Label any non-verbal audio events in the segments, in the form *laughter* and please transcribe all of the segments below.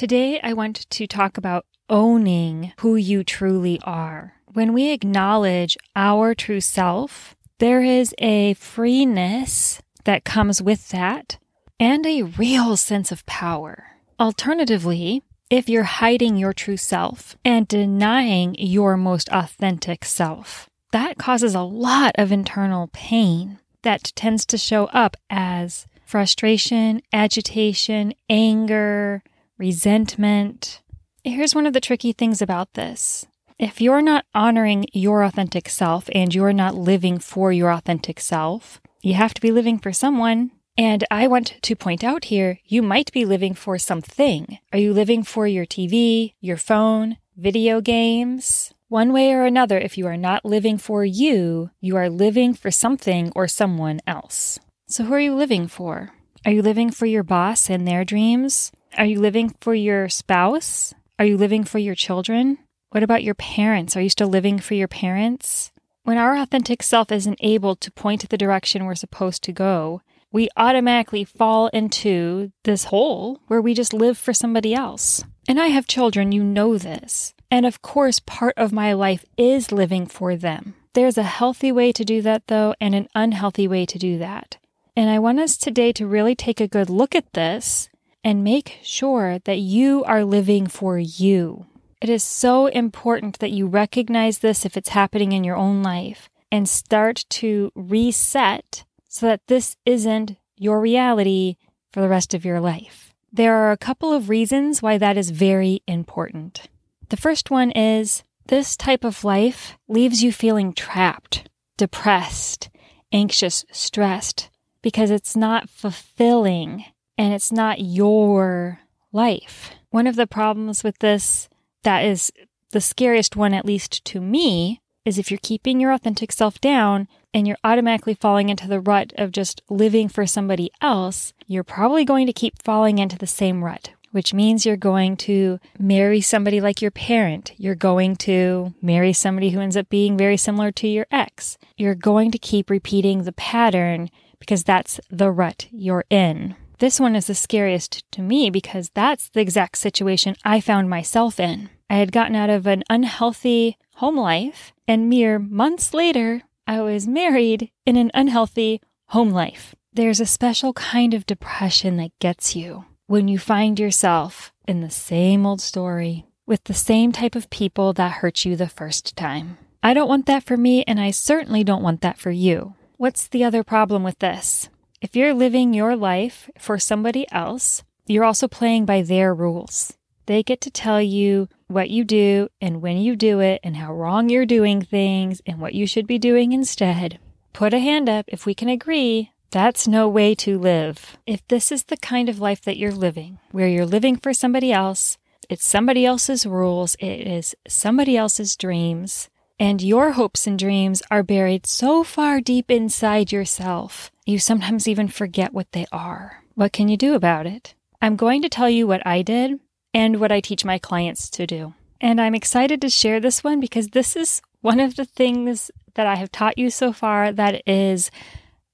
Today, I want to talk about owning who you truly are. When we acknowledge our true self, there is a freeness that comes with that and a real sense of power. Alternatively, if you're hiding your true self and denying your most authentic self, that causes a lot of internal pain that tends to show up as frustration, agitation, anger, resentment. Here's one of the tricky things about this. If you're not honoring your authentic self and you're not living for your authentic self, you have to be living for someone. And I want to point out here, you might be living for something. Are you living for your TV, your phone, video games? One way or another, if you are not living for you, you are living for something or someone else. So, who are you living for? Are you living for your boss and their dreams? Are you living for your spouse? Are you living for your children? What about your parents? Are you still living for your parents? When our authentic self isn't able to point the direction we're supposed to go, we automatically fall into this hole where we just live for somebody else. And I have children, you know this. And of course, part of my life is living for them. There's a healthy way to do that, though, and an unhealthy way to do that. And I want us today to really take a good look at this and make sure that you are living for you. It is so important that you recognize this if it's happening in your own life and start to reset so that this isn't your reality for the rest of your life. There are a couple of reasons why that is very important. The first one is this type of life leaves you feeling trapped, depressed, anxious, stressed, because it's not fulfilling and it's not your life. One of the problems with this that is the scariest one, at least to me, is if you're keeping your authentic self down and you're automatically falling into the rut of just living for somebody else, you're probably going to keep falling into the same rut, which means you're going to marry somebody like your parent. You're going to marry somebody who ends up being very similar to your ex. You're going to keep repeating the pattern because that's the rut you're in. This one is the scariest to me because that's the exact situation I found myself in. I had gotten out of an unhealthy home life, and mere months later, I was married in an unhealthy home life. There's a special kind of depression that gets you when you find yourself in the same old story with the same type of people that hurt you the first time. I don't want that for me, and I certainly don't want that for you. What's the other problem with this? If you're living your life for somebody else, you're also playing by their rules. They get to tell you what you do and when you do it and how wrong you're doing things and what you should be doing instead. Put a hand up if we can agree. That's no way to live. If this is the kind of life that you're living, where you're living for somebody else, it's somebody else's rules, it is somebody else's dreams, and your hopes and dreams are buried so far deep inside yourself, you sometimes even forget what they are. What can you do about it? I'm going to tell you what I did and what I teach my clients to do. And I'm excited to share this one because this is one of the things that I have taught you so far that is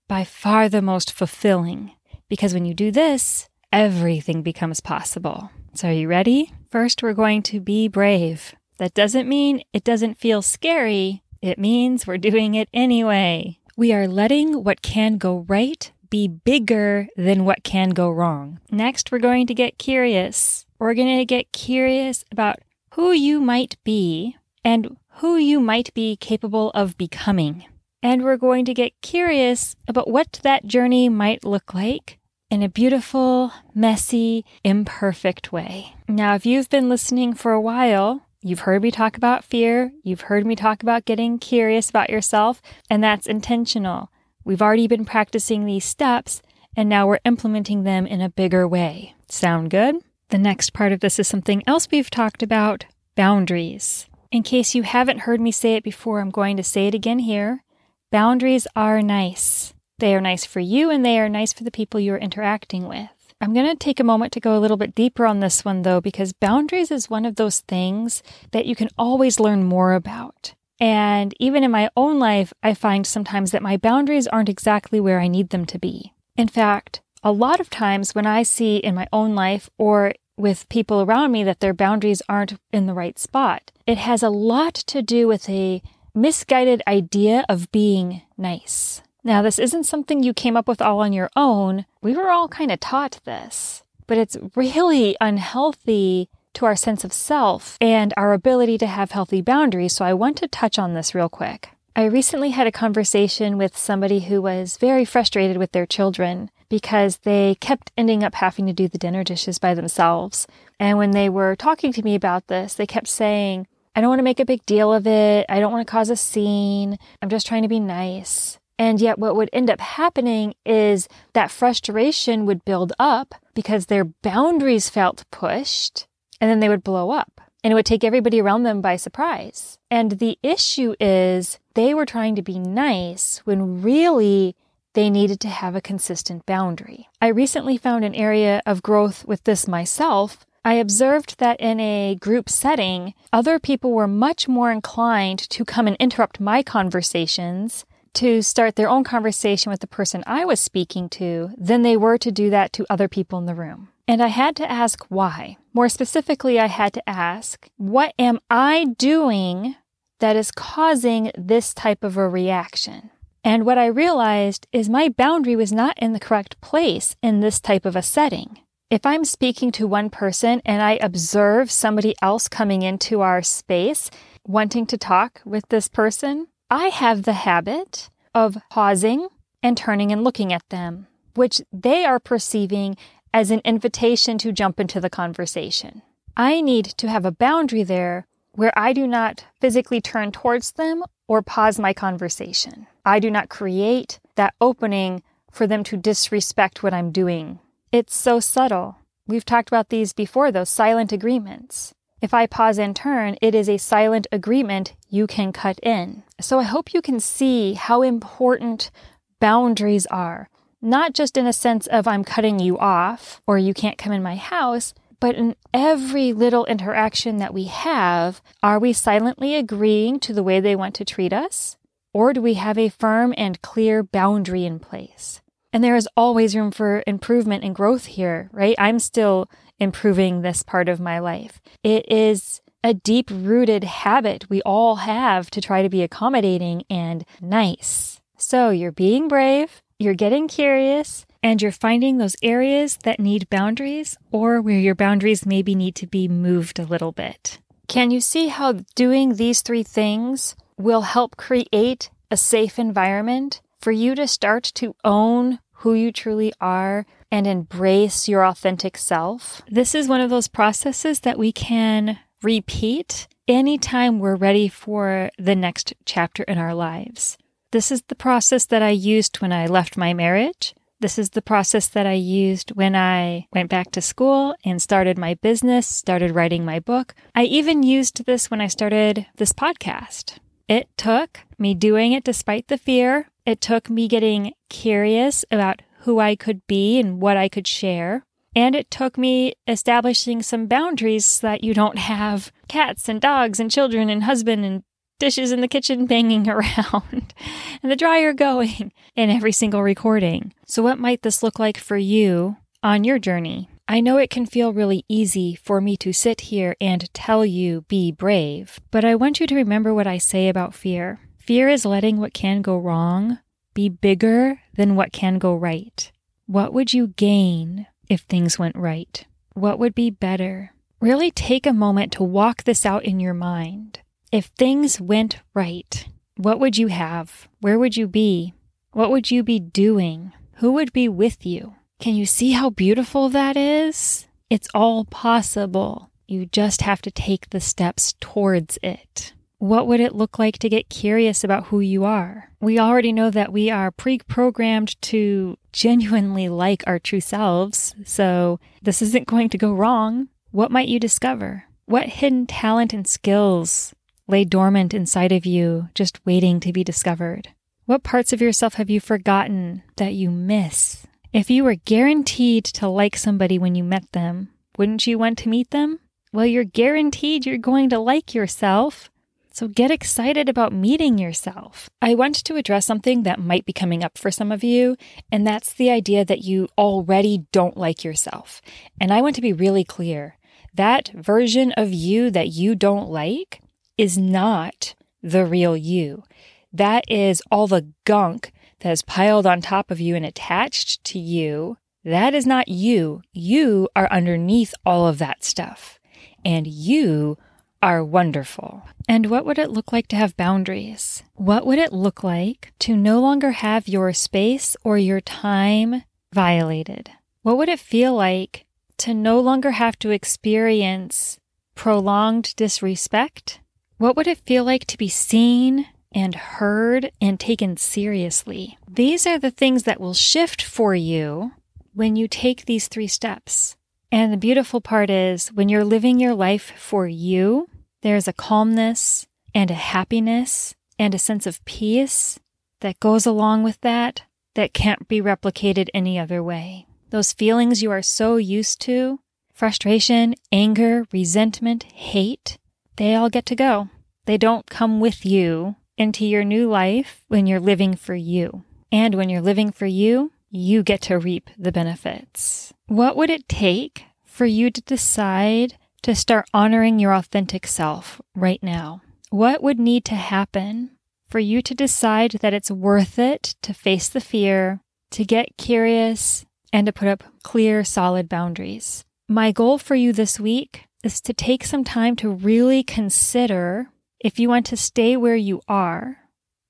by far the most fulfilling. Because when you do this, everything becomes possible. So, are you ready? First, we're going to be brave. That doesn't mean it doesn't feel scary. It means we're doing it anyway. We are letting what can go right be bigger than what can go wrong. Next, we're going to get curious. We're going to get curious about who you might be and who you might be capable of becoming. And we're going to get curious about what that journey might look like in a beautiful, messy, imperfect way. Now, if you've been listening for a while, You've heard me talk about fear. You've heard me talk about getting curious about yourself, and that's intentional. We've already been practicing these steps, and now we're implementing them in a bigger way. Sound good? The next part of this is something else we've talked about boundaries. In case you haven't heard me say it before, I'm going to say it again here. Boundaries are nice. They are nice for you and they are nice for the people you're interacting with. I'm going to take a moment to go a little bit deeper on this one though, because boundaries is one of those things that you can always learn more about. And even in my own life, I find sometimes that my boundaries aren't exactly where I need them to be. In fact, a lot of times when I see in my own life or with people around me that their boundaries aren't in the right spot, it has a lot to do with a misguided idea of being nice. Now, this isn't something you came up with all on your own. We were all kind of taught this, but it's really unhealthy to our sense of self and our ability to have healthy boundaries. So I want to touch on this real quick. I recently had a conversation with somebody who was very frustrated with their children because they kept ending up having to do the dinner dishes by themselves. And when they were talking to me about this, they kept saying, I don't want to make a big deal of it. I don't want to cause a scene. I'm just trying to be nice. And yet, what would end up happening is that frustration would build up because their boundaries felt pushed, and then they would blow up. And it would take everybody around them by surprise. And the issue is they were trying to be nice when really they needed to have a consistent boundary. I recently found an area of growth with this myself I observed that in a group setting, other people were much more inclined to come and interrupt my conversations to start their own conversation with the person I was speaking to than they were to do that to other people in the room. And I had to ask why. More specifically, I had to ask, what am I doing that is causing this type of a reaction? And what I realized is my boundary was not in the correct place in this type of a setting. If I'm speaking to one person and I observe somebody else coming into our space wanting to talk with this person, I have the habit of pausing and turning and looking at them, which they are perceiving as an invitation to jump into the conversation. I need to have a boundary there where I do not physically turn towards them or pause my conversation. I do not create that opening for them to disrespect what I'm doing it's so subtle. We've talked about these before, those silent agreements. If I pause and turn, it is a silent agreement you can cut in. So I hope you can see how important boundaries are, not just in a sense of I'm cutting you off or you can't come in my house, but in every little interaction that we have, are we silently agreeing to the way they want to treat us? Or do we have a firm and clear boundary in place? And there is always room for improvement and growth here, right? I'm still improving this part of my life. It is a deep rooted habit we all have to try to be accommodating and nice. So you're being brave, you're getting curious, and you're finding those areas that need boundaries or where your boundaries maybe need to be moved a little bit. Can you see how doing these three things will help create a safe environment for you to start to own who you truly are and embrace your authentic self. This is one of those processes that we can repeat anytime we're ready for the next chapter in our lives. This is the process that I used when I left my marriage. This is the process that I used when I went back to school and started my business, started writing my book. I even used this when I started this podcast. It took me doing it despite the fear, it took me getting curious about who I could be and what I could share. And it took me establishing some boundaries so that you don't have cats and dogs and children and husband and dishes in the kitchen *laughs* banging around *laughs* and the dryer going *laughs* in every single recording. So, what might this look like for you on your journey? I know it can feel really easy for me to sit here and tell you be brave, but I want you to remember what I say about fear. Fear is letting what can go wrong be bigger than what can go right. What would you gain if things went right? What would be better? Really take a moment to walk this out in your mind. If things went right, what would you have? Where would you be? What would you be doing? Who would be with you? Can you see how beautiful that is? It's all possible. You just have to take the steps towards it. What would it look like to get curious about who you are? We already know that we are pre programmed to genuinely like our true selves, so this isn't going to go wrong. What might you discover? What hidden talent and skills lay dormant inside of you, just waiting to be discovered? What parts of yourself have you forgotten that you miss? If you were guaranteed to like somebody when you met them, wouldn't you want to meet them? Well, you're guaranteed you're going to like yourself. So get excited about meeting yourself. I want to address something that might be coming up for some of you, and that's the idea that you already don't like yourself. And I want to be really clear that version of you that you don't like is not the real you. That is all the gunk that is piled on top of you and attached to you. That is not you. You are underneath all of that stuff. And you are wonderful. And what would it look like to have boundaries? What would it look like to no longer have your space or your time violated? What would it feel like to no longer have to experience prolonged disrespect? What would it feel like to be seen and heard and taken seriously? These are the things that will shift for you when you take these three steps. And the beautiful part is when you're living your life for you, there's a calmness and a happiness and a sense of peace that goes along with that that can't be replicated any other way. Those feelings you are so used to frustration, anger, resentment, hate they all get to go. They don't come with you into your new life when you're living for you. And when you're living for you, you get to reap the benefits. What would it take for you to decide to start honoring your authentic self right now? What would need to happen for you to decide that it's worth it to face the fear, to get curious, and to put up clear, solid boundaries? My goal for you this week is to take some time to really consider if you want to stay where you are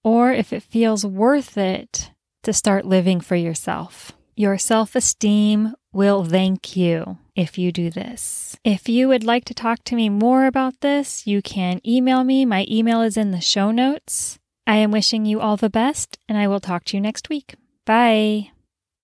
or if it feels worth it to start living for yourself. Your self esteem will thank you if you do this. If you would like to talk to me more about this, you can email me. My email is in the show notes. I am wishing you all the best, and I will talk to you next week. Bye.